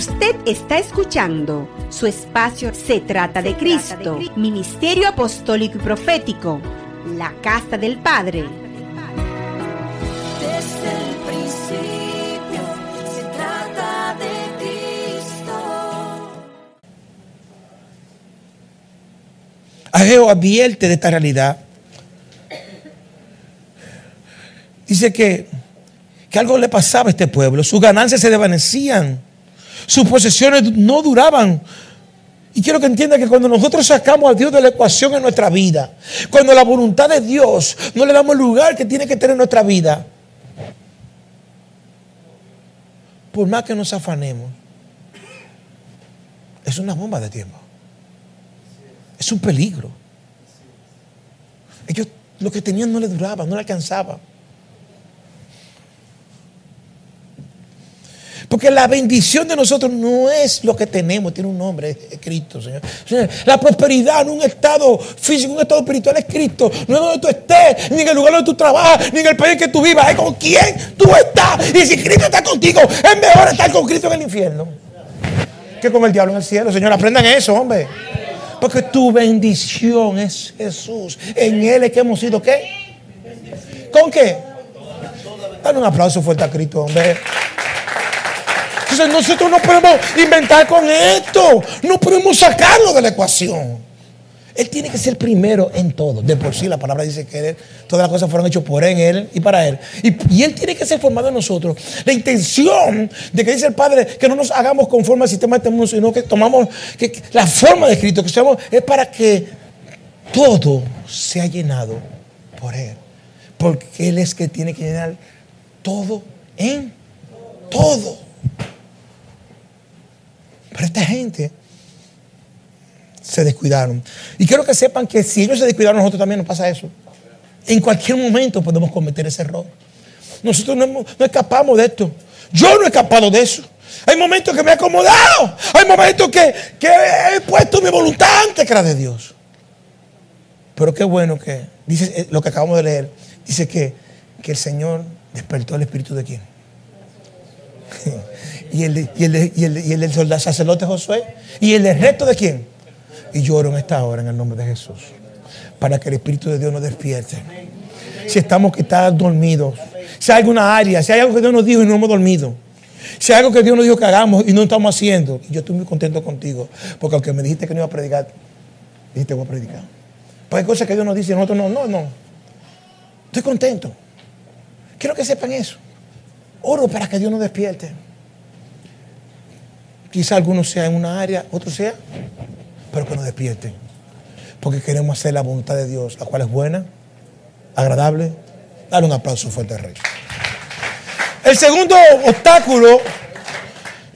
Usted está escuchando su espacio Se trata de Cristo, Ministerio Apostólico y Profético, la Casa del Padre. Desde el principio se trata de Cristo. Ageo advierte de esta realidad. Dice que, que algo le pasaba a este pueblo. Sus ganancias se desvanecían. Sus posesiones no duraban. Y quiero que entienda que cuando nosotros sacamos a Dios de la ecuación en nuestra vida, cuando la voluntad de Dios no le damos el lugar que tiene que tener en nuestra vida, por más que nos afanemos, es una bomba de tiempo. Es un peligro. Ellos lo que tenían no le duraba, no le alcanzaba. Porque la bendición de nosotros no es lo que tenemos, tiene un nombre, es Cristo, Señor. La prosperidad no un estado físico, un estado espiritual es Cristo. No es donde tú estés, ni en el lugar donde tú trabajas, ni en el país que tú vivas, es con quién tú estás. Y si Cristo está contigo, es mejor estar con Cristo en el infierno que con el diablo en el cielo. Señor, aprendan eso, hombre. Porque tu bendición es Jesús. En Él es que hemos sido, ¿qué? ¿Con qué? Dale un aplauso fuerte a Cristo, hombre. Entonces nosotros no podemos inventar con esto. No podemos sacarlo de la ecuación. Él tiene que ser primero en todo. De por sí la palabra dice que todas las cosas fueron hechas por él, él y para él. Y, él tiene que ser formado en nosotros. La intención de que dice el Padre que no nos hagamos conforme al sistema de este mundo, sino que tomamos que la forma de Cristo, que seamos, es para que todo sea llenado por él. Porque él es que tiene que llenar todo en todo. Pero esta gente se descuidaron. Y quiero que sepan que si ellos se descuidaron, nosotros también nos pasa eso. En cualquier momento podemos cometer ese error. Nosotros no, escapamos de esto. Yo no he escapado de eso. Hay momentos que me he acomodado. Hay momentos que, he puesto mi voluntad antes que la de Dios. Pero qué bueno que, dice eh, lo que acabamos de leer, dice que, que el Señor despertó el espíritu de quién. Y el, y el, y el, y el soldado sacerdote Josué. Y el resto de quién. Y lloro en esta hora en el nombre de Jesús. Para que el Espíritu de Dios nos despierte. Si estamos están dormidos. Si hay alguna área, si hay algo que Dios nos dijo y no hemos dormido. Si hay algo que Dios nos dijo que hagamos y no estamos haciendo. Y yo estoy muy contento contigo. Porque aunque me dijiste que no iba a predicar, dijiste que voy a predicar. Porque hay cosas que Dios nos dice y nosotros no, no, no. Estoy contento. Quiero que sepan eso. Oro para que Dios nos despierte. Quizá algunos sea en una área, otros sea, pero que nos despierten. Porque queremos hacer la voluntad de Dios, la cual es buena, agradable. Dale un aplauso fuerte al Rey. El segundo obstáculo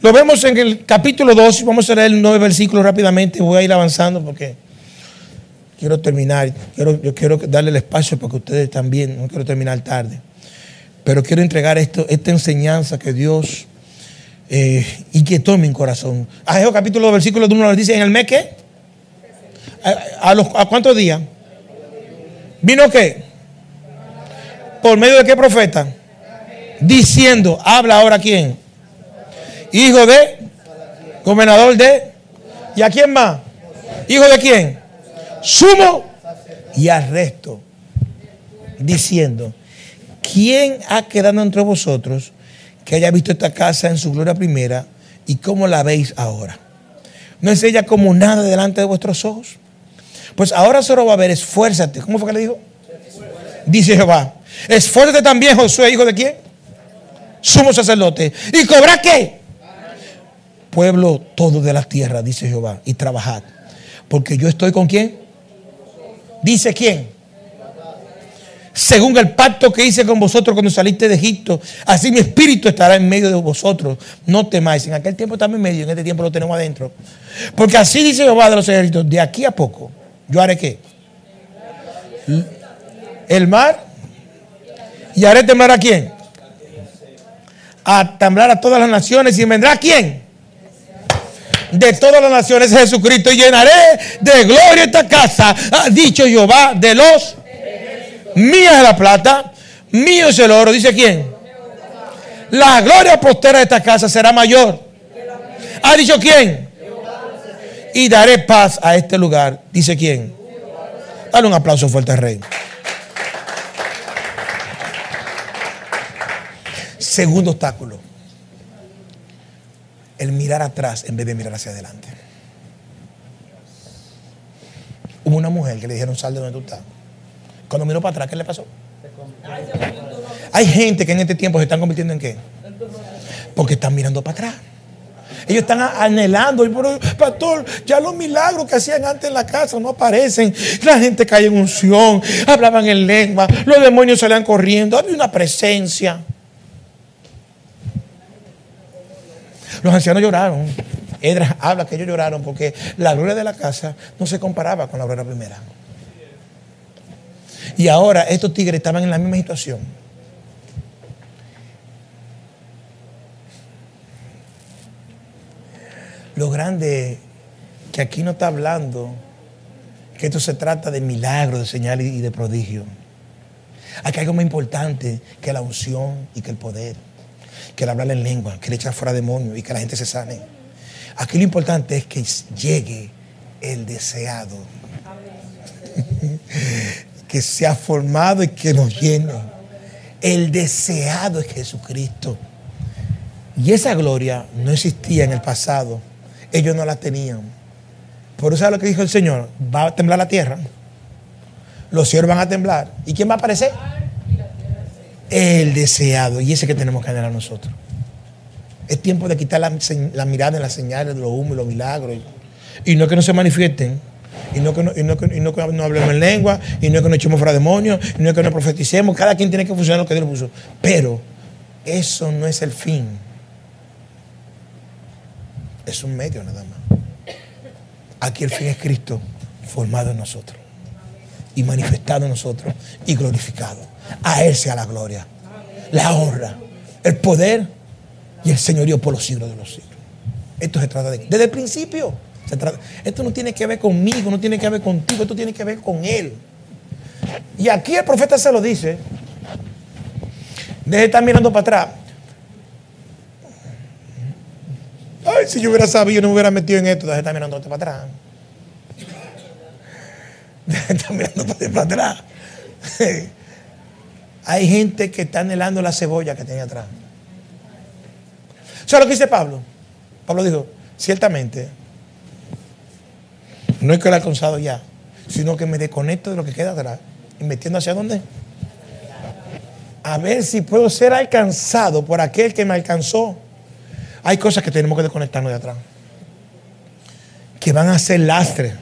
lo vemos en el capítulo 2. Vamos a leer nueve versículos rápidamente. Voy a ir avanzando porque quiero terminar. Quiero, yo quiero darle el espacio para que ustedes también, no quiero terminar tarde. Pero quiero entregar esto, esta enseñanza que Dios eh, inquietó en mi corazón. Ageo capítulo 2, versículo 1 nos dice, ¿en el mes qué? ¿A, los, ¿A cuántos días? ¿Vino qué? ¿Por medio de qué profeta? Diciendo, habla ahora quién? Hijo de, gobernador de, ¿y a quién más? ¿Hijo de quién? Sumo y al resto. Diciendo, ¿quién ha quedado entre vosotros que haya visto esta casa en su gloria primera y cómo la veis ahora? ¿No es ella como nada delante de vuestros ojos? Pues ahora solo va a ver, esfuérzate. ¿Cómo fue que le dijo? Dice Jehová. Esfuérzate también, Josué, hijo de quién? Sumo sacerdote. ¿Y cobra qué? Pueblo todo de la tierra, dice Jehová, y trabajad. Porque yo estoy con quién? Dice quién? Según el pacto que hice con vosotros cuando saliste de Egipto, así mi espíritu estará en medio de vosotros. No temáis. En aquel tiempo estamos en medio, en este tiempo lo tenemos adentro. Porque así dice Jehová de los ejércitos, de aquí a poco, yo haré qué? El mar. ¿Y haré temblar a quién? A temblar a todas las naciones. ¿Y vendrá quién? De todas las naciones Jesucristo. Y llenaré de gloria esta casa. Ha dicho Jehová de los Mía es la plata, mío es el oro. Dice quién? La gloria postera de esta casa será mayor ¿Ha dicho quién? Y daré paz a este lugar. ¿Dice quién? Dale un aplauso fuerte al rey. Segundo obstáculo. El mirar atrás en vez de mirar hacia adelante. Hubo una mujer que le dijeron sal de donde tú estás. Cuando miró para atrás, ¿qué le pasó? Hay gente que en este tiempo se están convirtiendo en qué? Porque están mirando para atrás. Ellos están anhelando, pastor, ya los milagros que hacían antes en la casa no aparecen. La gente cae en unción, hablaban en lengua, los demonios salían corriendo, había una presencia. Los ancianos lloraron. Edras habla que ellos lloraron porque la gloria de la casa no se comparaba con la gloria primera. Y ahora estos tigres estaban en la misma situación. Lo grande es que aquí no está hablando que esto se trata de milagros, de señales y de prodigio. Aquí hay algo más importante que la unción y que el poder, que el hablar en lengua, que el echar fuera demonios y que la gente se sane. Aquí lo importante es que llegue el deseado. que se ha formado y que nos llene. El deseado es Jesucristo. Y esa gloria no existía en el pasado. Ellos no la tenían. Por eso es lo que dijo el Señor. Va a temblar la tierra. Los cielos van a temblar. ¿Y quién va a aparecer? El deseado. Y ese que tenemos que anhelar nosotros. Es tiempo de quitar la, mirada en las señales de los humos los milagros. Y no que no se manifiesten. Y no que no, y no, y no que no hablemos en lengua. Y no que no echemos fuera demonios. Y no que no profeticemos. Cada quien tiene que funcionar lo que Dios puso. Pero eso no es el fin. Es un medio nada más. Aquí el fin es Cristo formado en nosotros. Y manifestado en nosotros. Y glorificado. A Él sea la gloria. La honra. El poder y el señorío por los siglos de los siglos. Esto se trata de desde el principio. Esto no tiene que ver conmigo, no tiene que ver contigo, esto tiene que ver con él. Y aquí el profeta se lo dice. Deje de estar mirando para atrás. Ay, si yo hubiera sabido, no me hubiera metido en esto. Deje de estar mirando para atrás. Deje de estar mirando para atrás. Hay gente que está anhelando la cebolla que tenía atrás. ¿Sabes lo que dice Pablo? Pablo dijo, ciertamente, no es que lo he alcanzado ya, sino que me desconecto de lo que queda atrás y metiendo hacia dónde. A ver si puedo ser alcanzado por aquel que me alcanzó. Hay cosas que tenemos que desconectarnos de atrás, que van a ser lastres.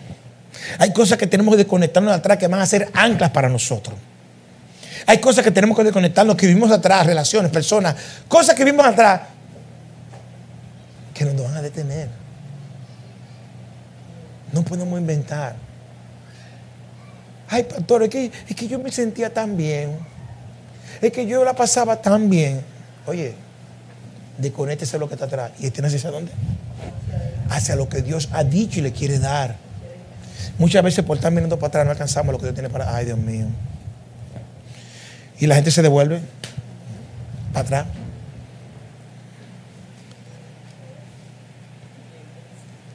Hay cosas que tenemos que desconectarnos de atrás que van a ser anclas para nosotros. Hay cosas que tenemos que desconectarnos, que vivimos atrás, relaciones, personas, cosas que vivimos atrás, que nos van a detener. No podemos inventar. Ay, pastor, es que, es que yo me sentía tan bien. Es que yo la pasaba tan bien. Oye, desconéctese de lo que está atrás. ¿Y este hacia dónde? Hacia lo que Dios ha dicho y le quiere dar. Muchas veces por estar mirando para atrás no alcanzamos lo que Dios tiene para. Ay, Dios mío. Y la gente se devuelve para atrás.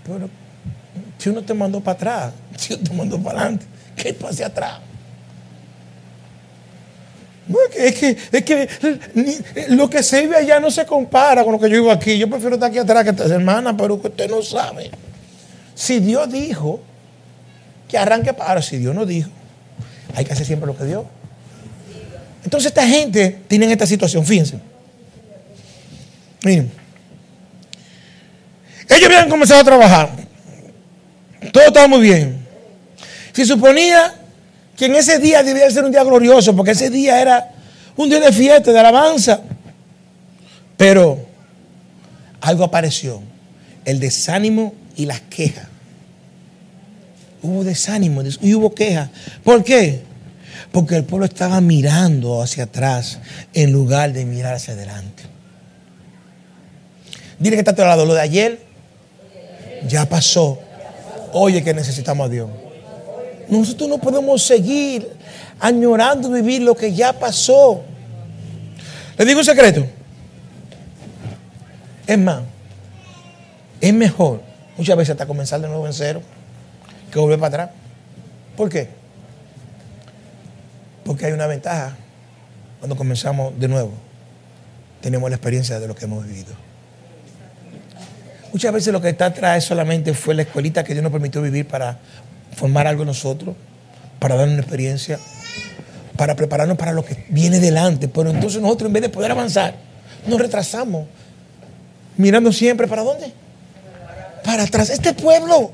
Pero si uno te mandó para atrás, uno te mandó para adelante, ¿qué hacia atrás? No, es que, es que, lo que se vive allá no se compara con lo que yo vivo aquí. Yo prefiero estar aquí atrás que estar hermana, pero que usted no sabe. Si Dios dijo que arranque para ahora, si Dios no dijo, hay que hacer siempre lo que Dios. Entonces esta gente tiene esta situación, fíjense. Miren. Ellos habían comenzado a trabajar. Todo estaba muy bien. Se suponía que en ese día debía ser un día glorioso, porque ese día era un día de fiesta, de alabanza. Pero algo apareció, el desánimo y las quejas. Hubo desánimo y hubo quejas. ¿Por qué? Porque el pueblo estaba mirando hacia atrás en lugar de mirar hacia adelante. Dile que está a tu lado, lo de ayer ya pasó. Oye que necesitamos a Dios. Nosotros no podemos seguir añorando vivir lo que ya pasó. Le digo un secreto. Es más, es mejor muchas veces hasta comenzar de nuevo en cero que volver para atrás. ¿Por qué? Porque hay una ventaja cuando comenzamos de nuevo. Tenemos la experiencia de lo que hemos vivido. Muchas veces lo que está atrás solamente fue la escuelita que Dios nos permitió vivir para formar algo en nosotros, para darnos una experiencia, para prepararnos para lo que viene delante. Pero entonces nosotros en vez de poder avanzar, nos retrasamos, mirando siempre para dónde? Para atrás. Este pueblo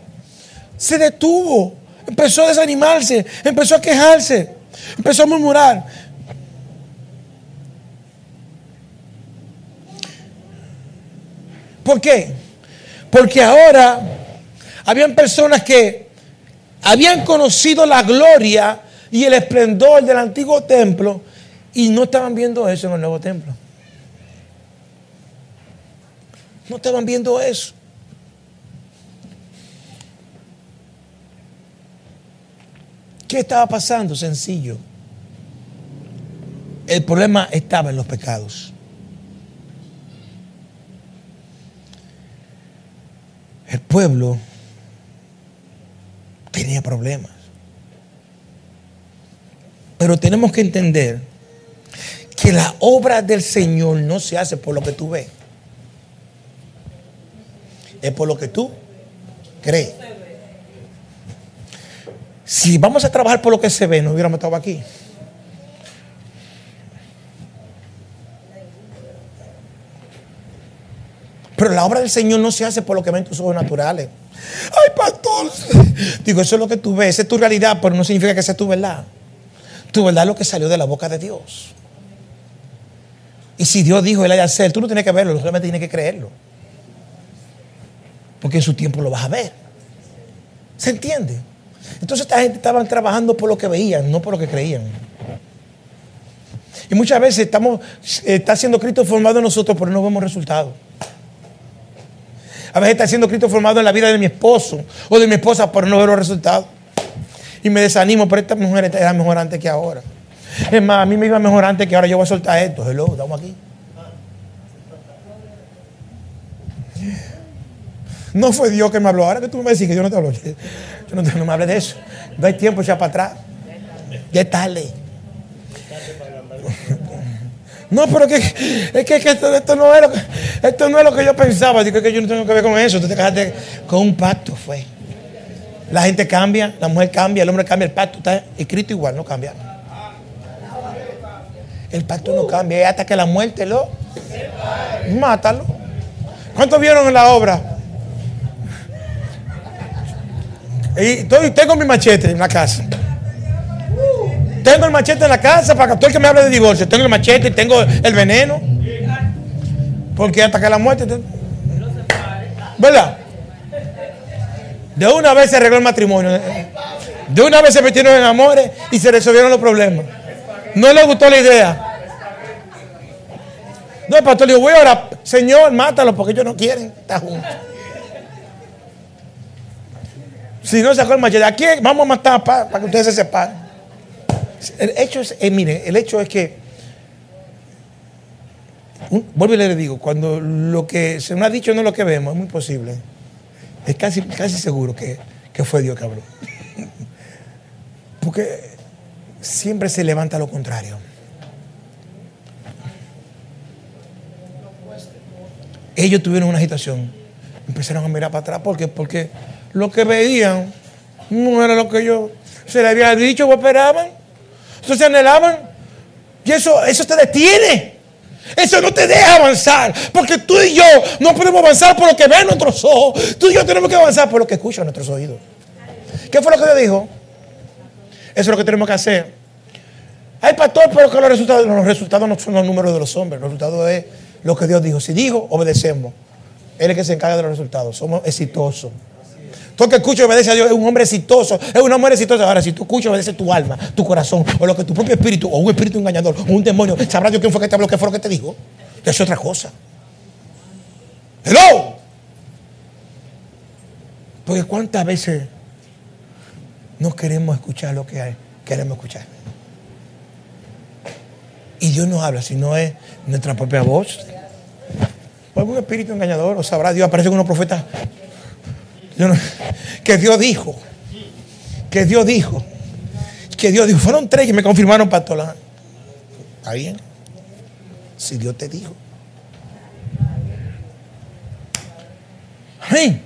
se detuvo, empezó a desanimarse, empezó a quejarse, empezó a murmurar. ¿Por qué? Porque ahora habían personas que habían conocido la gloria y el esplendor del antiguo templo y no estaban viendo eso en el nuevo templo. No estaban viendo eso. ¿Qué estaba pasando? Sencillo. El problema estaba en los pecados. El pueblo tenía problemas. Pero tenemos que entender que la obra del Señor no se hace por lo que tú ves. Es por lo que tú crees. Si vamos a trabajar por lo que se ve, no hubiéramos estado aquí. Pero la obra del Señor no se hace por lo que ven tus ojos naturales. Ay, pastor. Digo, eso es lo que tú ves, esa es tu realidad, pero no significa que sea tu verdad. Tu verdad es lo que salió de la boca de Dios. Y si Dios dijo, Él hay hacer, tú no tienes que verlo, solamente tienes que creerlo. Porque en su tiempo lo vas a ver. ¿Se entiende? Entonces esta gente estaban trabajando por lo que veían, no por lo que creían. Y muchas veces estamos, está siendo Cristo formado en nosotros, pero no vemos resultados. A veces está siendo Cristo formado en la vida de mi esposo o de mi esposa, pero no veo los resultados. Y me desanimo, pero esta mujer era mejor antes que ahora. Es más, a mí me iba mejor antes que ahora yo voy a soltar esto. Hello, estamos aquí. No fue Dios que me habló. Ahora que tú me decís que yo no te hablo. Yo no, me hablé de eso. No hay tiempo ya para atrás. Ya es tarde. No, pero que, es que, esto, no es lo que, esto no es lo que yo pensaba. Digo que yo no tengo que ver con eso. Tú te casaste con un pacto, fue. La gente cambia, la mujer cambia, el hombre cambia, el pacto está escrito igual, no cambia. El pacto no cambia, hasta que la muerte lo mátalo. ¿Cuántos vieron en la obra? Y estoy- tengo mi machete en la casa. Tengo el machete en la casa para que todo el que me hable de divorcio. Tengo el machete, tengo el veneno. Porque hasta que la muerte. te- ¿Verdad? De una vez se arregló el matrimonio. De una vez se metieron en amores y se resolvieron los problemas. No le gustó la idea. No, el pastor le dijo, voy ahora, Señor, mátalo porque ellos no quieren estar juntos. Si no sacó el machete, aquí vamos a matar para, para que ustedes se separen. El hecho es, eh, mire, el hecho es que, vuelvo y le digo, cuando lo que se nos ha dicho no es lo que vemos, es muy posible. Es casi, casi seguro que, que fue Dios que habló. Porque siempre se levanta lo contrario. Ellos tuvieron una agitación. Empezaron a mirar para atrás. ¿Por qué? Porque lo que veían no era lo que ellos se les había dicho o esperaban. Entonces se anhelaban. Y eso, eso te detiene. Eso no te deja avanzar. Porque tú y yo no podemos avanzar por lo que ven nuestros ojos. Tú y yo tenemos que avanzar por lo que escuchan nuestros oídos. ¿Qué fue lo que Dios dijo? Eso es lo que tenemos que hacer. Hay pastor, pero que los resultados, los resultados no son los números de los hombres. Los resultados es lo que Dios dijo. Si dijo, obedecemos. Él es el que se encarga de los resultados. Somos exitosos. El que escucha y obedece a Dios es un hombre exitoso, es una mujer exitosa. Ahora, si tú escuchas y obedeces tu alma, tu corazón, o lo que tu propio espíritu, o un espíritu engañador, o un demonio, sabrá Dios quién fue que te habló, qué fue lo que te dijo. Es otra cosa. Hello. Porque cuántas veces no queremos escuchar lo que hay, queremos escuchar. Y Dios nos habla, si no es nuestra propia voz. O algún espíritu engañador, o sabrá Dios, aparecen unos profetas. Que Dios dijo. Que Dios dijo. Que Dios dijo. Fueron tres que me confirmaron, pastor. Está bien. Si Dios te dijo. Amén.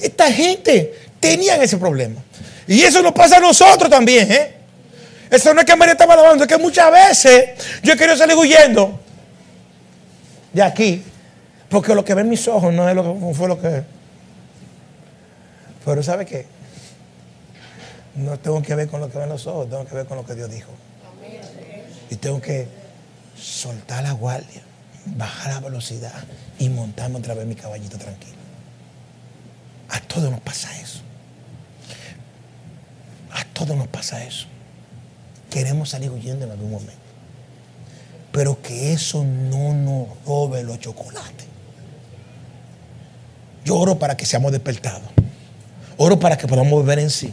Esta gente tenían ese problema. Y eso nos pasa a nosotros también, ¿eh? Eso no es que María estaba alabando, es que muchas veces yo he querido salir huyendo de aquí. Porque lo que ven mis ojos no es lo que fue lo que. Pero ¿sabe qué? No tengo que ver con lo que ven los ojos, tengo que ver con lo que Dios dijo. Y tengo que soltar la guardia, bajar la velocidad y montarme otra vez mi caballito tranquilo. A todos nos pasa eso. A todos nos pasa eso. Queremos salir huyendo en algún momento. Pero que eso no nos robe los chocolates. Yo oro para que seamos despertados. Oro para que podamos beber en sí.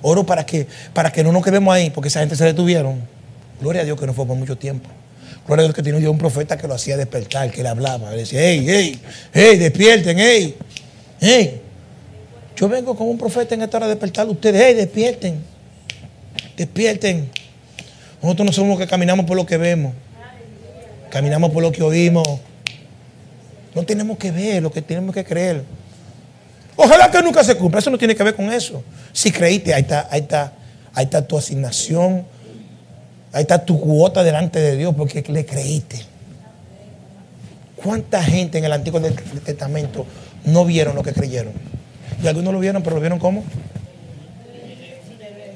Oro para que, para que no nos quedemos ahí, porque esa gente se detuvieron. Gloria a Dios que no fue por mucho tiempo. Gloria a Dios que tiene un profeta que lo hacía despertar, que le hablaba. Le decía, hey, hey, hey, despierten, hey, hey. Yo vengo con un profeta en esta hora a despertar ustedes. Hey, despierten. Despierten. Nosotros no somos los que caminamos por lo que vemos. Caminamos por lo que oímos. No tenemos que ver lo que tenemos que creer. Ojalá que nunca se cumpla. Eso no tiene que ver con eso. Si creíste, ahí está, ahí está, ahí está tu asignación. Ahí está tu cuota delante de Dios porque le creíste. ¿Cuánta gente en el Antiguo Testamento no vieron lo que creyeron? Y algunos lo vieron, pero lo vieron como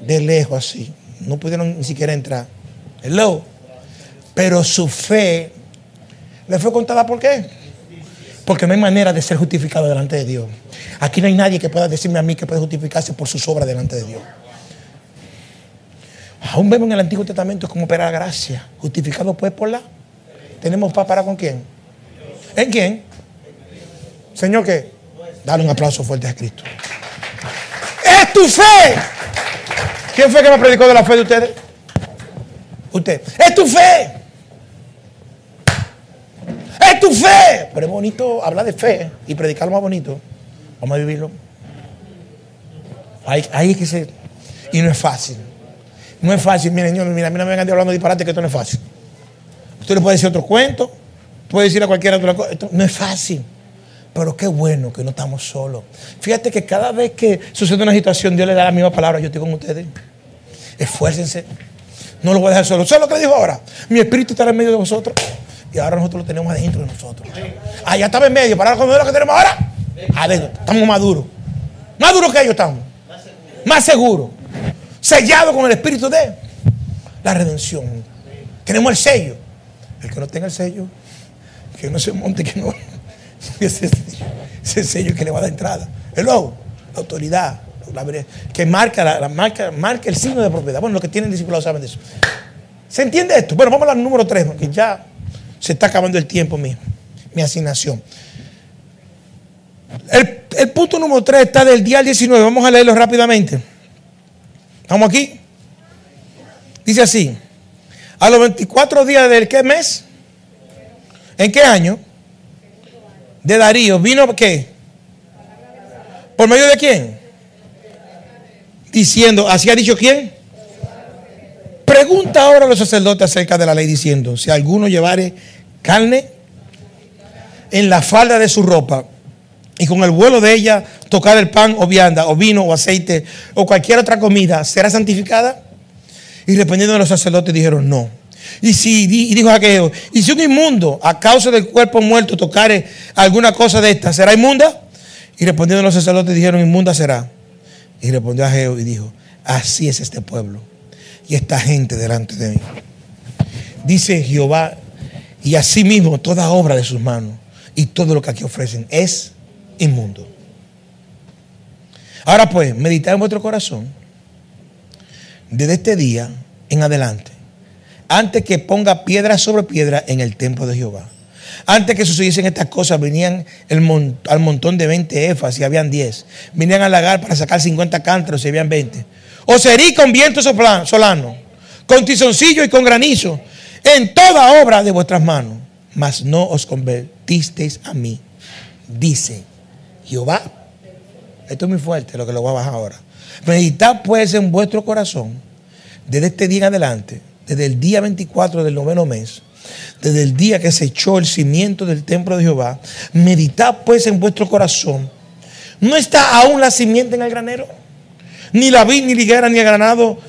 de lejos así. No pudieron ni siquiera entrar. Hello. Pero su fe le fue contada por qué? Porque no hay manera de ser justificado delante de Dios. Aquí no hay nadie que pueda decirme a mí que puede justificarse por sus obras delante de Dios. Aún vemos en el Antiguo Testamento cómo opera la gracia. Justificado pues por la. ¿Tenemos paz para con quién? ¿En quién? Señor, ¿qué? Dale un aplauso fuerte a Cristo. ¡Es tu fe! ¿Quién fue que me predicó de la fe de ustedes? Usted. ¡Es tu fe! ¡Es tu fe! Pero es bonito hablar de fe y predicarlo más bonito. Vamos a vivirlo. Ahí, es que se. Y no es fácil. No es fácil. Miren, señor, mira, a mí no me vengan hablando disparate que esto no es fácil. Usted le puede decir otro cuento, puede decir a cualquiera otra cosa. Esto no es fácil. Pero qué bueno que no estamos solos. Fíjate que cada vez que sucede una situación, Dios le da la misma palabra. Yo estoy con ustedes. Esfuércense. No lo voy a dejar solo. ¿Sabes lo que dijo ahora? Mi espíritu estará en medio de vosotros. Y ahora nosotros lo tenemos adentro de nosotros. Allá estaba en medio. Para con lo que tenemos ahora. Adentro. Estamos más duros. Más duros que ellos estamos. Más seguros. Sellados con el espíritu de la redención. Tenemos el sello. El que no tenga el sello, que no se monte, que no. Ese, ese sello que le va a dar entrada. El lobo, la autoridad, que marca, la, la marca, el signo de propiedad. Bueno, los que tienen discipulados saben de eso. ¿Se entiende esto? Bueno, vamos al número 3, porque ya se está acabando el tiempo mío, mi asignación. El, el punto número 3 está del día al 19. Vamos a leerlo rápidamente. ¿Estamos aquí? Dice así. A los 24 días del qué mes? ¿En qué año? De Darío. ¿Vino qué? ¿Por medio de quién? Diciendo, ¿así ha dicho quién? Pregunta ahora a los sacerdotes acerca de la ley diciendo, si alguno llevare carne en la falda de su ropa y con el vuelo de ella tocar el pan o vianda o vino o aceite o cualquier otra comida, ¿será santificada? Y respondiendo los sacerdotes dijeron no. Y, si, y dijo aquello, y si un inmundo a causa del cuerpo muerto tocare alguna cosa de esta, ¿será inmunda? Y respondiendo los sacerdotes dijeron, inmunda será. Y respondió Ageo y dijo, así es este pueblo y esta gente delante de mí. Dice Jehová, y asimismo toda obra de sus manos y todo lo que aquí ofrecen es inmundo. Ahora pues, meditad en vuestro corazón desde este día en adelante, antes que ponga piedra sobre piedra en el templo de Jehová. Antes que sucediesen estas cosas, venían el mon- al montón de 20 efas y habían 10. Venían al lagar para sacar 50 cántaros y habían 20. O serí con viento solano, con tizoncillo y con granizo, en toda obra de vuestras manos. mas no os convertisteis a mí, dice Jehová. Esto es muy fuerte lo que lo voy a bajar ahora. Meditad pues en vuestro corazón, desde este día en adelante, desde el día 24 del noveno mes, desde el día que se echó el cimiento del templo de Jehová, meditad pues en vuestro corazón. ¿No está aún la simiente en el granero? Ni la vid, ni la higuera, ni el granado,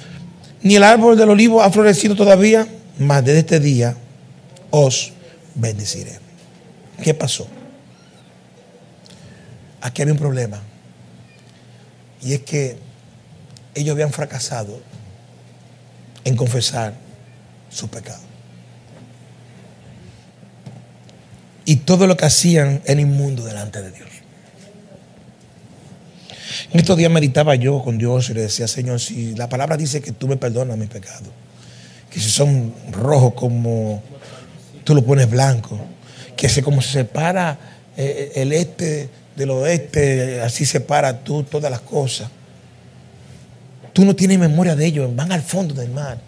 ni el árbol del olivo ha florecido todavía. Mas desde este día os bendeciré. ¿Qué pasó? Aquí había un problema. Y es que ellos habían fracasado en confesar su pecado. Y todo lo que hacían era inmundo delante de Dios. En estos días meditaba yo con Dios y le decía, Señor, si la palabra dice que tú me perdonas mis pecados, que si son rojos como tú lo pones blanco, que se como se separa eh, el este del oeste, así separa tú todas las cosas. Tú no tienes memoria de ellos, van al fondo del mar.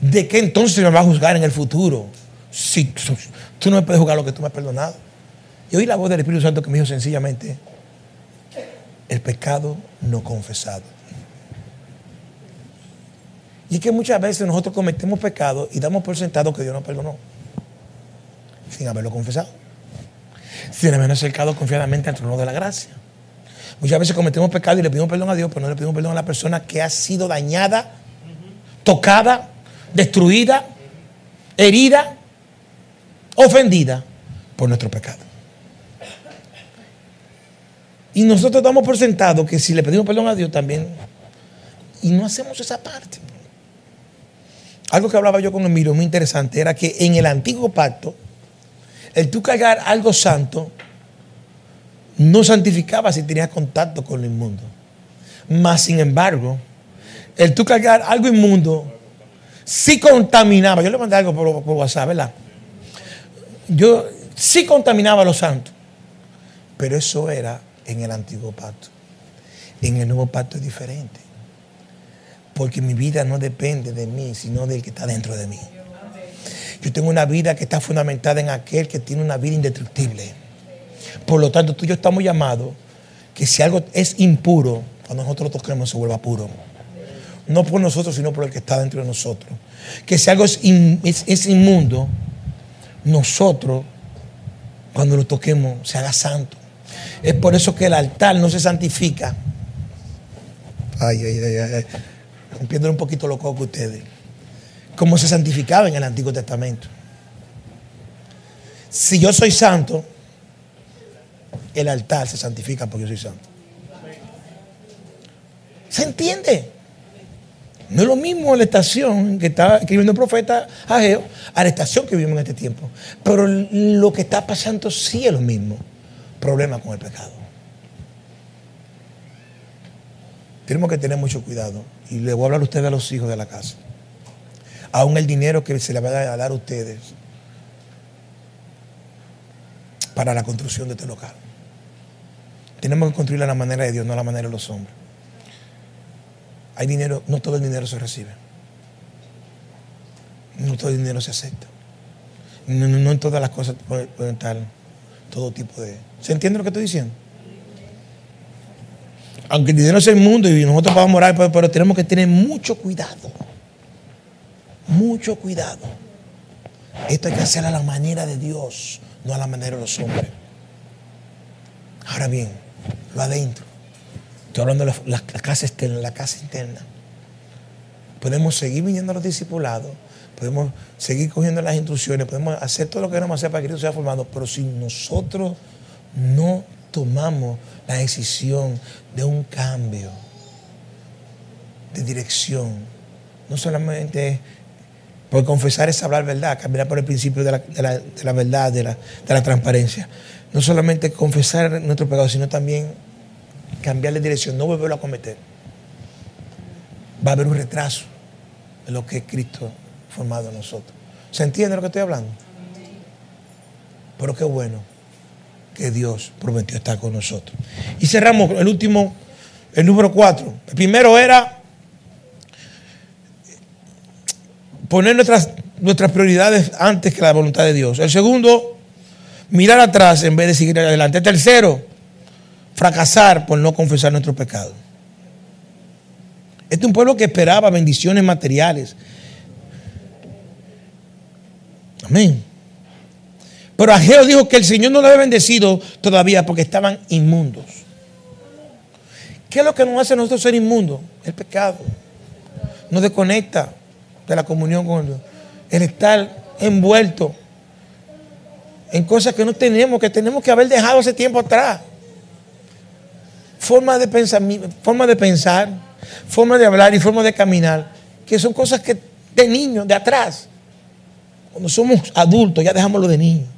¿De qué entonces me vas a juzgar en el futuro? Si tú no me puedes juzgar lo que tú me has perdonado. Y oí la voz del Espíritu Santo que me dijo sencillamente, el pecado no confesado. Y es que muchas veces nosotros cometemos pecados y damos por sentado que Dios nos perdonó, sin haberlo confesado, sin habernos acercado confiadamente al trono de la gracia. Muchas veces cometemos pecado y le pedimos perdón a Dios, pero no le pedimos perdón a la persona que ha sido dañada, tocada, destruida, herida, ofendida por nuestro pecado. Y nosotros damos por sentado que si le pedimos perdón a Dios también, y no hacemos esa parte. Algo que hablaba yo con Emilio muy interesante era que en el antiguo pacto, el tú cargar algo santo no santificaba si tenías contacto con lo inmundo. Más sin embargo, el tú cargar algo inmundo sí contaminaba. Yo le mandé algo por, por WhatsApp, ¿verdad? Yo sí contaminaba a los santos. Pero eso era en el antiguo pacto. En el nuevo pacto es diferente. Porque mi vida no depende de mí, sino del que está dentro de mí. Yo tengo una vida que está fundamentada en aquel que tiene una vida indestructible. Por lo tanto, tú y yo estamos llamados que si algo es impuro, cuando nosotros lo toquemos se vuelva puro. No por nosotros, sino por el que está dentro de nosotros. Que si algo es, in- es- es inmundo, nosotros, cuando lo toquemos, se haga santo. Es por eso que el altar no se santifica. Ay, ay, ay, ay. Rompiéndole un poquito los cocos a ustedes. Como se santificaba en el Antiguo Testamento. Si yo soy santo, el altar se santifica porque yo soy santo. ¿Se entiende? No es lo mismo la estación que está escribiendo el profeta Ageo a la estación que vivimos en este tiempo. Pero lo que está pasando sí es lo mismo. Problema con el pecado. Tenemos que tener mucho cuidado. Y le voy a hablar a ustedes a los hijos de la casa. Aún el dinero que se le va a dar a ustedes para la construcción de este local. Tenemos que construirlo a la manera de Dios, no a la manera de los hombres. Hay dinero, no todo el dinero se recibe. No todo el dinero se acepta. No, no- no en todas las cosas puede- pueden estar todo tipo de... ¿Se entiende lo que estoy diciendo? Aunque el dinero es el mundo y nosotros vamos a morar, pero, tenemos que tener mucho cuidado. Mucho cuidado. Esto hay que hacerlo a la manera de Dios, no a la manera de los hombres. Ahora bien, lo adentro. Estoy hablando de la, la- la casa externa, la casa interna. Podemos seguir viniendo a los discipulados, podemos seguir cogiendo las instrucciones, podemos hacer todo lo que queremos hacer para que Cristo sea formado, pero si nosotros no tomamos la decisión de un cambio de dirección, no solamente es por confesar es hablar verdad, caminar por el principio de la, de la- de verdad, de la, de la transparencia. No solamente confesar nuestro pecado, sino también cambiar de dirección, no volverlo a cometer. Va a haber un retraso en lo que Cristo formado en nosotros. ¿Se entiende lo que estoy hablando? Pero qué bueno que Dios prometió estar con nosotros. Y cerramos el último, el número cuatro. El primero era poner nuestras nuestras prioridades antes que la voluntad de Dios. El segundo, mirar atrás en vez de seguir adelante. El tercero, fracasar por no confesar nuestros pecados. Este es un pueblo que esperaba bendiciones materiales. Amén. Pero Ageo dijo que el Señor no lo había bendecido todavía porque estaban inmundos. ¿Qué es lo que nos hace a nosotros ser inmundos? El pecado. Nos desconecta de la comunión con Dios. El estar envuelto en cosas que no tenemos, que tenemos que haber dejado hace tiempo atrás. Forma de pensar, forma de pensar, forma de hablar y forma de caminar, que son cosas que de niños, de atrás. Cuando somos adultos, ya dejamos lo de niños.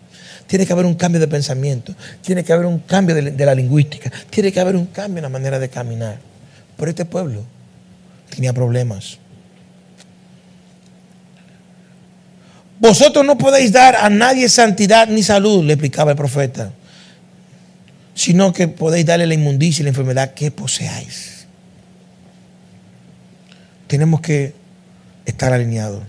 Tiene que haber un cambio de pensamiento, tiene que haber un cambio de, de la lingüística, tiene que haber un cambio en la manera de caminar. Pero este pueblo tenía problemas. Vosotros no podéis dar a nadie santidad ni salud, le explicaba el profeta, sino que podéis darle la inmundicia y la enfermedad que poseáis. Tenemos que estar alineados.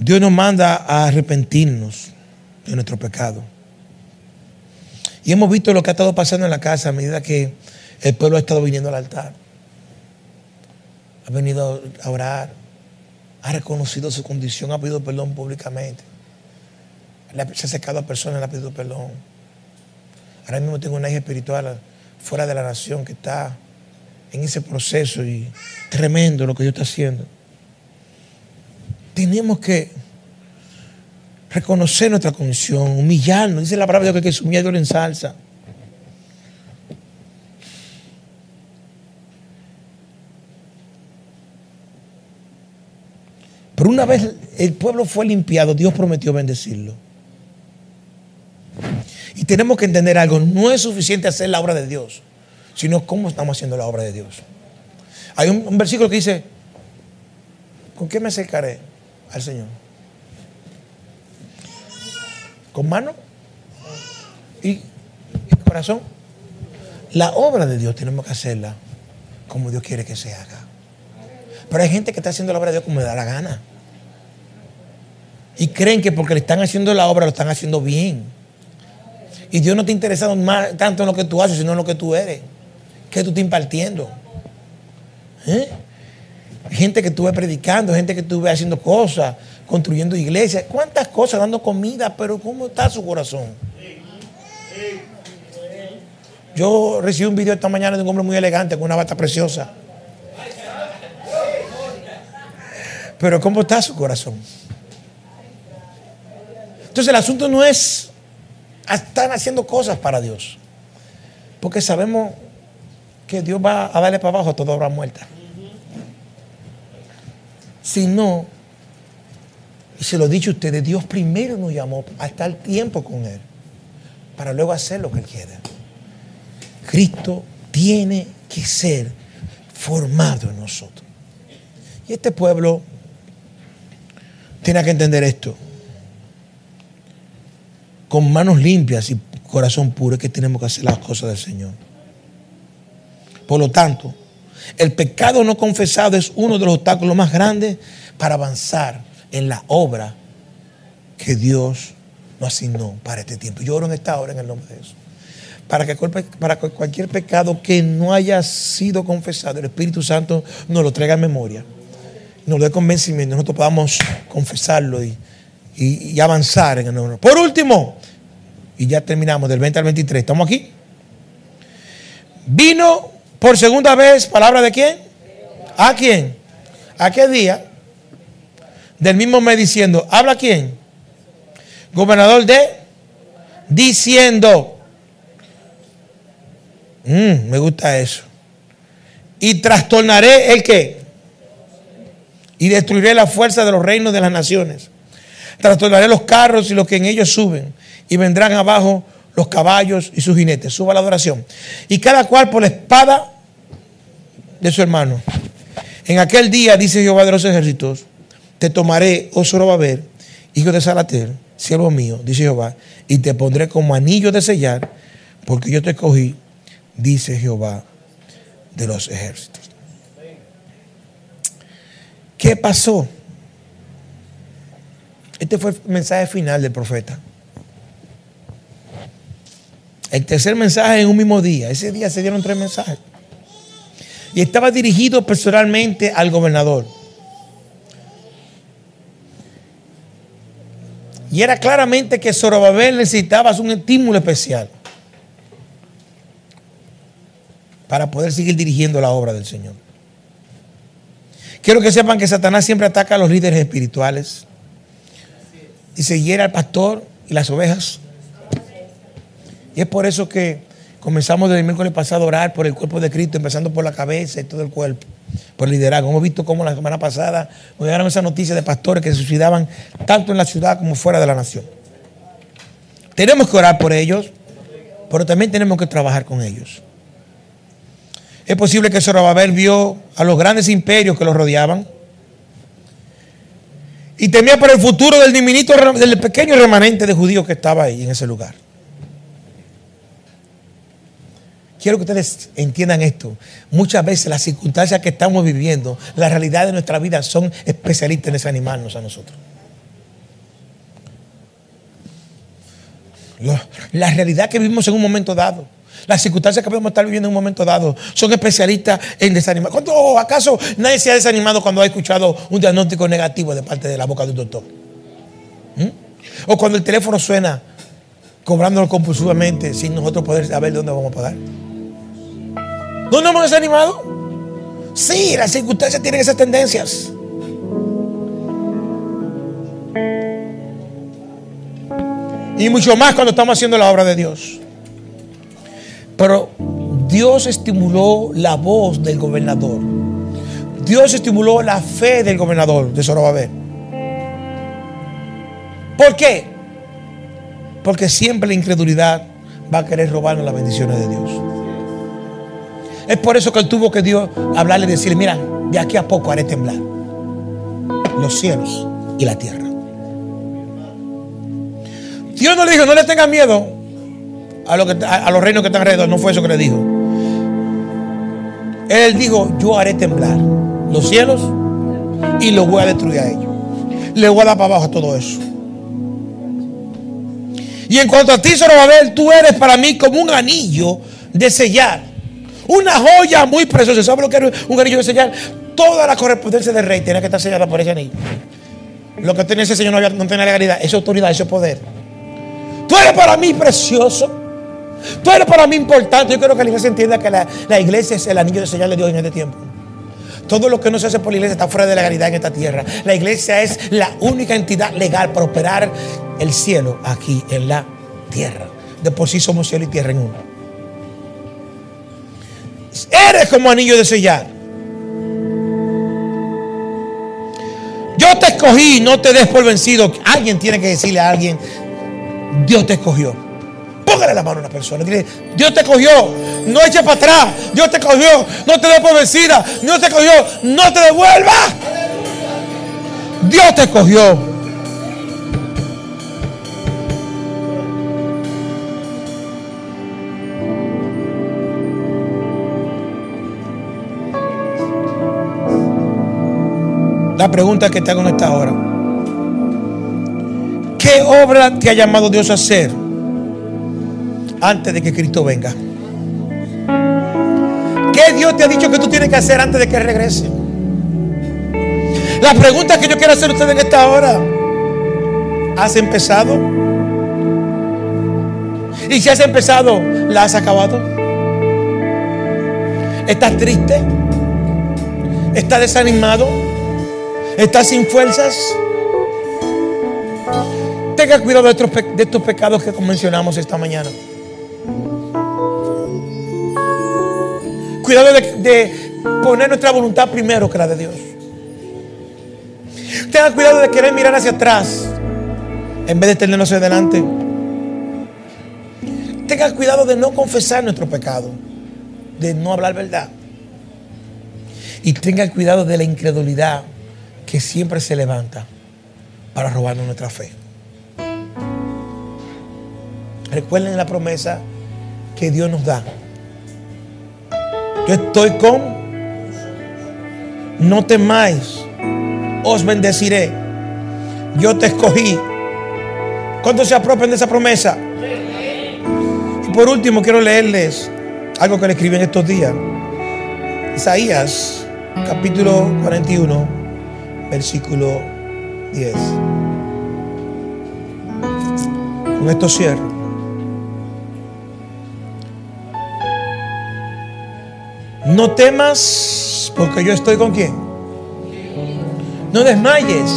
Dios nos manda a arrepentirnos de nuestro pecado. Y hemos visto lo que ha estado pasando en la casa a medida que el pueblo ha estado viniendo al altar. Ha venido a orar, ha reconocido su condición, ha pedido perdón públicamente. Se ha acercado a personas, le ha pedido perdón. Ahora mismo tengo una hija espiritual fuera de la nación que está en ese proceso y tremendo lo que Dios está haciendo tenemos que reconocer nuestra condición, humillarnos. Dice la palabra de Dios que el que Dios lo ensalza. Pero una vez el pueblo fue limpiado, Dios prometió bendecirlo. Y tenemos que entender algo, no es suficiente hacer la obra de Dios, sino cómo estamos haciendo la obra de Dios. Hay un, un versículo que dice, ¿con qué me acercaré? Al Señor. Con mano y, corazón. La obra de Dios tenemos que hacerla como Dios quiere que se haga. Pero hay gente que está haciendo la obra de Dios como le da la gana. Y creen que porque le están haciendo la obra lo están haciendo bien. Y Dios no te interesa tanto en lo que tú haces, sino en lo que tú eres. Que tú estás impartiendo. ¿Eh? Gente que estuve predicando, gente que estuve haciendo cosas, construyendo iglesias, cuántas cosas, dando comida, pero ¿cómo está su corazón? Yo recibí un video esta mañana de un hombre muy elegante con una bata preciosa. Pero ¿cómo está su corazón? Entonces el asunto no es estar haciendo cosas para Dios. Porque sabemos que Dios va a darle para abajo a toda obra muerta sino, y se lo he dicho a ustedes, Dios primero nos llamó a estar tiempo con Él, para luego hacer lo que Él quiere. Cristo tiene que ser formado en nosotros. Y este pueblo tiene que entender esto. Con manos limpias y corazón puro es que tenemos que hacer las cosas del Señor. Por lo tanto, el pecado no confesado es uno de los obstáculos más grandes para avanzar en la obra que Dios nos asignó para este tiempo. Yo oro en esta hora en el nombre de Jesús. Para que, para cualquier pecado que no haya sido confesado, el Espíritu Santo nos lo traiga en memoria, nos lo dé convencimiento, nosotros podamos confesarlo y, y avanzar en el nombre. Por último, y ya terminamos del 20 al 23, ¿estamos aquí? Vino por segunda vez, palabra de quién? ¿A quién? ¿A qué día? Del mismo mes diciendo, ¿habla quién? Gobernador de diciendo. Mm, me gusta eso. Y trastornaré el qué? Y destruiré la fuerza de los reinos de las naciones. Trastornaré los carros y los que en ellos suben. Y vendrán abajo los caballos y sus jinetes. Suba la adoración. Y cada cual por la espada de su hermano. En aquel día, dice Jehová de los ejércitos, te tomaré, oh Zorobabel, hijo de Salater, siervo mío, dice Jehová, y te pondré como anillo de sellar, porque yo te escogí, dice Jehová de los ejércitos. ¿Qué pasó? Este fue el mensaje final del profeta. El tercer mensaje en un mismo día. Ese día se dieron tres mensajes. Y estaba dirigido personalmente al gobernador. Y era claramente que Zorobabel necesitaba un estímulo especial para poder seguir dirigiendo la obra del Señor. Quiero que sepan que Satanás siempre ataca a los líderes espirituales y se hiera al pastor y las ovejas. Y es por eso que comenzamos desde el miércoles pasado a orar por el cuerpo de Cristo, empezando por la cabeza y todo el cuerpo, por el liderazgo. Hemos visto cómo la semana pasada nos llegaron esas noticias de pastores que se suicidaban tanto en la ciudad como fuera de la nación. Tenemos que orar por ellos, pero también tenemos que trabajar con ellos. Es posible que Zorobabel vio a los grandes imperios que los rodeaban y temía por el futuro del diminuto, del pequeño remanente de judíos que estaba ahí en ese lugar. Quiero que ustedes entiendan esto. Muchas veces las circunstancias que estamos viviendo, la realidad de nuestra vida son especialistas en desanimarnos a nosotros. La realidad que vivimos en un momento dado, las circunstancias que podemos estar viviendo en un momento dado, son especialistas en desanimar. ¿Cuánto acaso nadie se ha desanimado cuando ha escuchado un diagnóstico negativo de parte de la boca de un doctor? ¿Mm? O cuando el teléfono suena cobrándolo compulsivamente sin nosotros poder saber dónde vamos a pagar. ¿No nos hemos desanimado? Sí, las circunstancias tienen esas tendencias. Y mucho más cuando estamos haciendo la obra de Dios. Pero Dios estimuló la voz del gobernador. Dios estimuló la fe del gobernador de Zorobabel. ¿Por qué? Porque siempre la incredulidad va a querer robarnos las bendiciones de Dios. Es por eso que él tuvo que Dios hablarle y decirle, mira, de aquí a poco haré temblar los cielos y la tierra. Dios no le dijo, no le tenga miedo a, lo que, a, a los reinos que están alrededor. No fue eso que le dijo. Él dijo, yo haré temblar los cielos y los voy a destruir a ellos. Le voy a dar para abajo a todo eso. Y en cuanto a ti, Zorobabel, tú eres para mí como un anillo de sellar. Una joya muy preciosa. ¿Sabes lo que es un anillo de sellar? Toda la correspondencia del rey tiene que estar sellada por ese anillo. Lo que tiene ese señor no, había, tiene legalidad, esa autoridad, ese poder. Tú eres para mí precioso. Tú eres para mí importante. Yo quiero que la iglesia entienda que la, la iglesia es el anillo de sellar de Dios en este tiempo. Todo lo que no se hace por la iglesia está fuera de legalidad en esta tierra. La iglesia es la única entidad legal para operar el cielo aquí en la tierra. De por sí somos cielo y tierra en uno. Eres como anillo de sellar. Yo te escogí, no te des por vencido. Alguien tiene que decirle a alguien, Dios te escogió. Póngale la mano a una persona. Dile, Dios te cogió. No eches para atrás. Dios te cogió. No te des por vencida. Dios te cogió. No te devuelvas. Dios te escogió. Pregunta que te hago en esta hora. ¿Qué obra te ha llamado Dios a hacer antes de que Cristo venga? ¿Qué Dios te ha dicho que tú tienes que hacer antes de que regrese? La pregunta que yo quiero hacer a ustedes en esta hora. ¿Has empezado? Y si has empezado, ¿la has acabado? ¿Estás triste? ¿Estás desanimado? ¿Estás sin fuerzas? Tenga cuidado de estos, de estos pecados que mencionamos esta mañana. Cuidado de, poner nuestra voluntad primero que la de Dios. Tenga cuidado de querer mirar hacia atrás en vez de tenernos hacia adelante. Tenga cuidado de no confesar nuestro pecado, de no hablar verdad. Y tenga cuidado de la incredulidad que siempre se levanta para robarnos nuestra fe. Recuerden la promesa que Dios nos da. Yo estoy con, no temáis, os bendeciré. Yo te escogí. ¿Cuántos se apropian de esa promesa? Y por último, quiero leerles algo que le escribí en estos días. Isaías, capítulo 41, versículo 10. Con esto cierro. No temas porque yo estoy con quién. No desmayes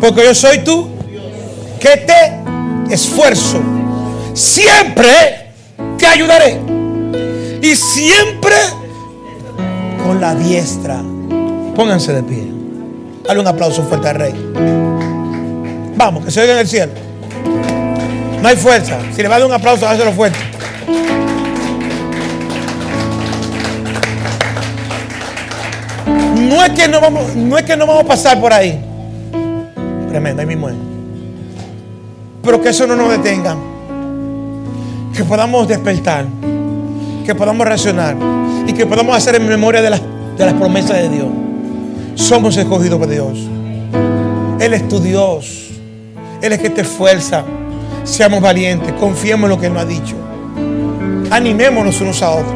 porque yo soy tú. Que te esfuerzo. Siempre te ayudaré. Y siempre con la diestra. Pónganse de pie. Dale un aplauso fuerte al rey. Vamos, que se oiga en el cielo. No hay fuerza. Si le va a dar un aplauso, hágaselo fuerte. No es que no vamos, no es que no vamos a pasar por ahí. Tremendo, ahí mismo es. Pero que eso no nos detenga. Que podamos despertar. Que podamos reaccionar. Y que podamos hacer en memoria de las, de las promesas de Dios. Somos escogidos por Dios. Él es tu Dios. Él es que te esfuerza. Seamos valientes. Confiemos en lo que Él nos ha dicho. Animémonos unos a otros.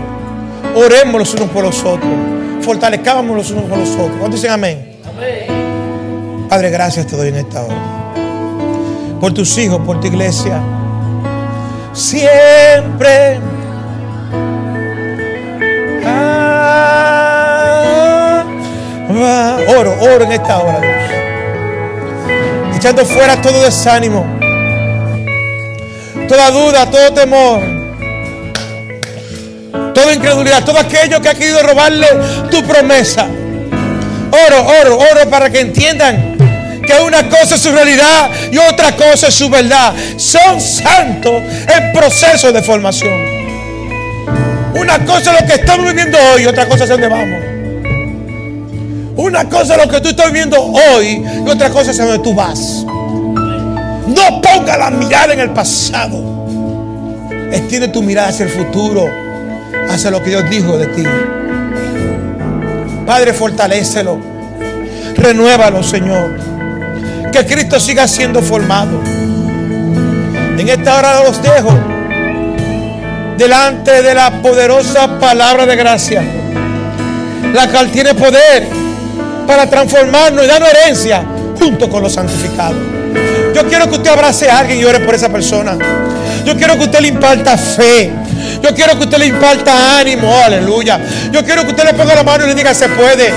Oremos los unos por los otros. Fortalezcámonos los unos por los otros. ¿Cuántos dicen amén? Padre, gracias te doy en esta hora. Por tus hijos, por tu iglesia. Siempre. Ah, Oro, oro en esta hora, Dios. Echando fuera todo desánimo. Toda duda, todo temor. Toda incredulidad, todo aquello que ha querido robarle tu promesa. Oro, oro, oro para que entiendan que una cosa es su realidad y otra cosa es su verdad. Son santos en proceso de formación. Una cosa es lo que estamos viviendo hoy otra cosa es donde vamos. Una cosa es lo que tú estás viviendo hoy y otra cosa es donde tú vas. No ponga la mirada en el pasado. Extiende tu mirada hacia el futuro, hacia lo que Dios dijo de ti. Padre, fortalécelo. Renuévalo, Señor. Que Cristo siga siendo formado. En esta hora los dejo delante de la poderosa palabra de gracia, la cual tiene poder para transformarnos y darnos herencia junto con los santificados. Yo quiero que usted abrace a alguien y ore por esa persona. Yo quiero que usted le imparta fe. Yo quiero que usted le imparta ánimo. Aleluya. Yo quiero que usted le ponga la mano y le diga, se puede.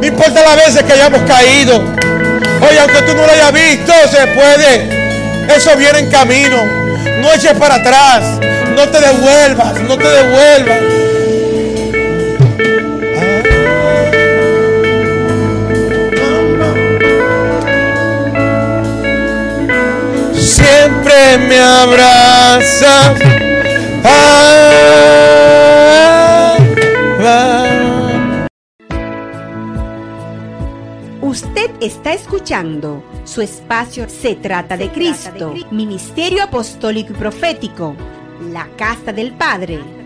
No importa las veces que hayamos caído. Oye, aunque tú no lo hayas visto, se puede. Eso viene en camino. No eches para atrás. No te devuelvas. No te devuelvas. Me abrazas. Ah, ah. Usted está escuchando su espacio Se trata de Cristo, Ministerio Apostólico y Profético, la Casa del Padre.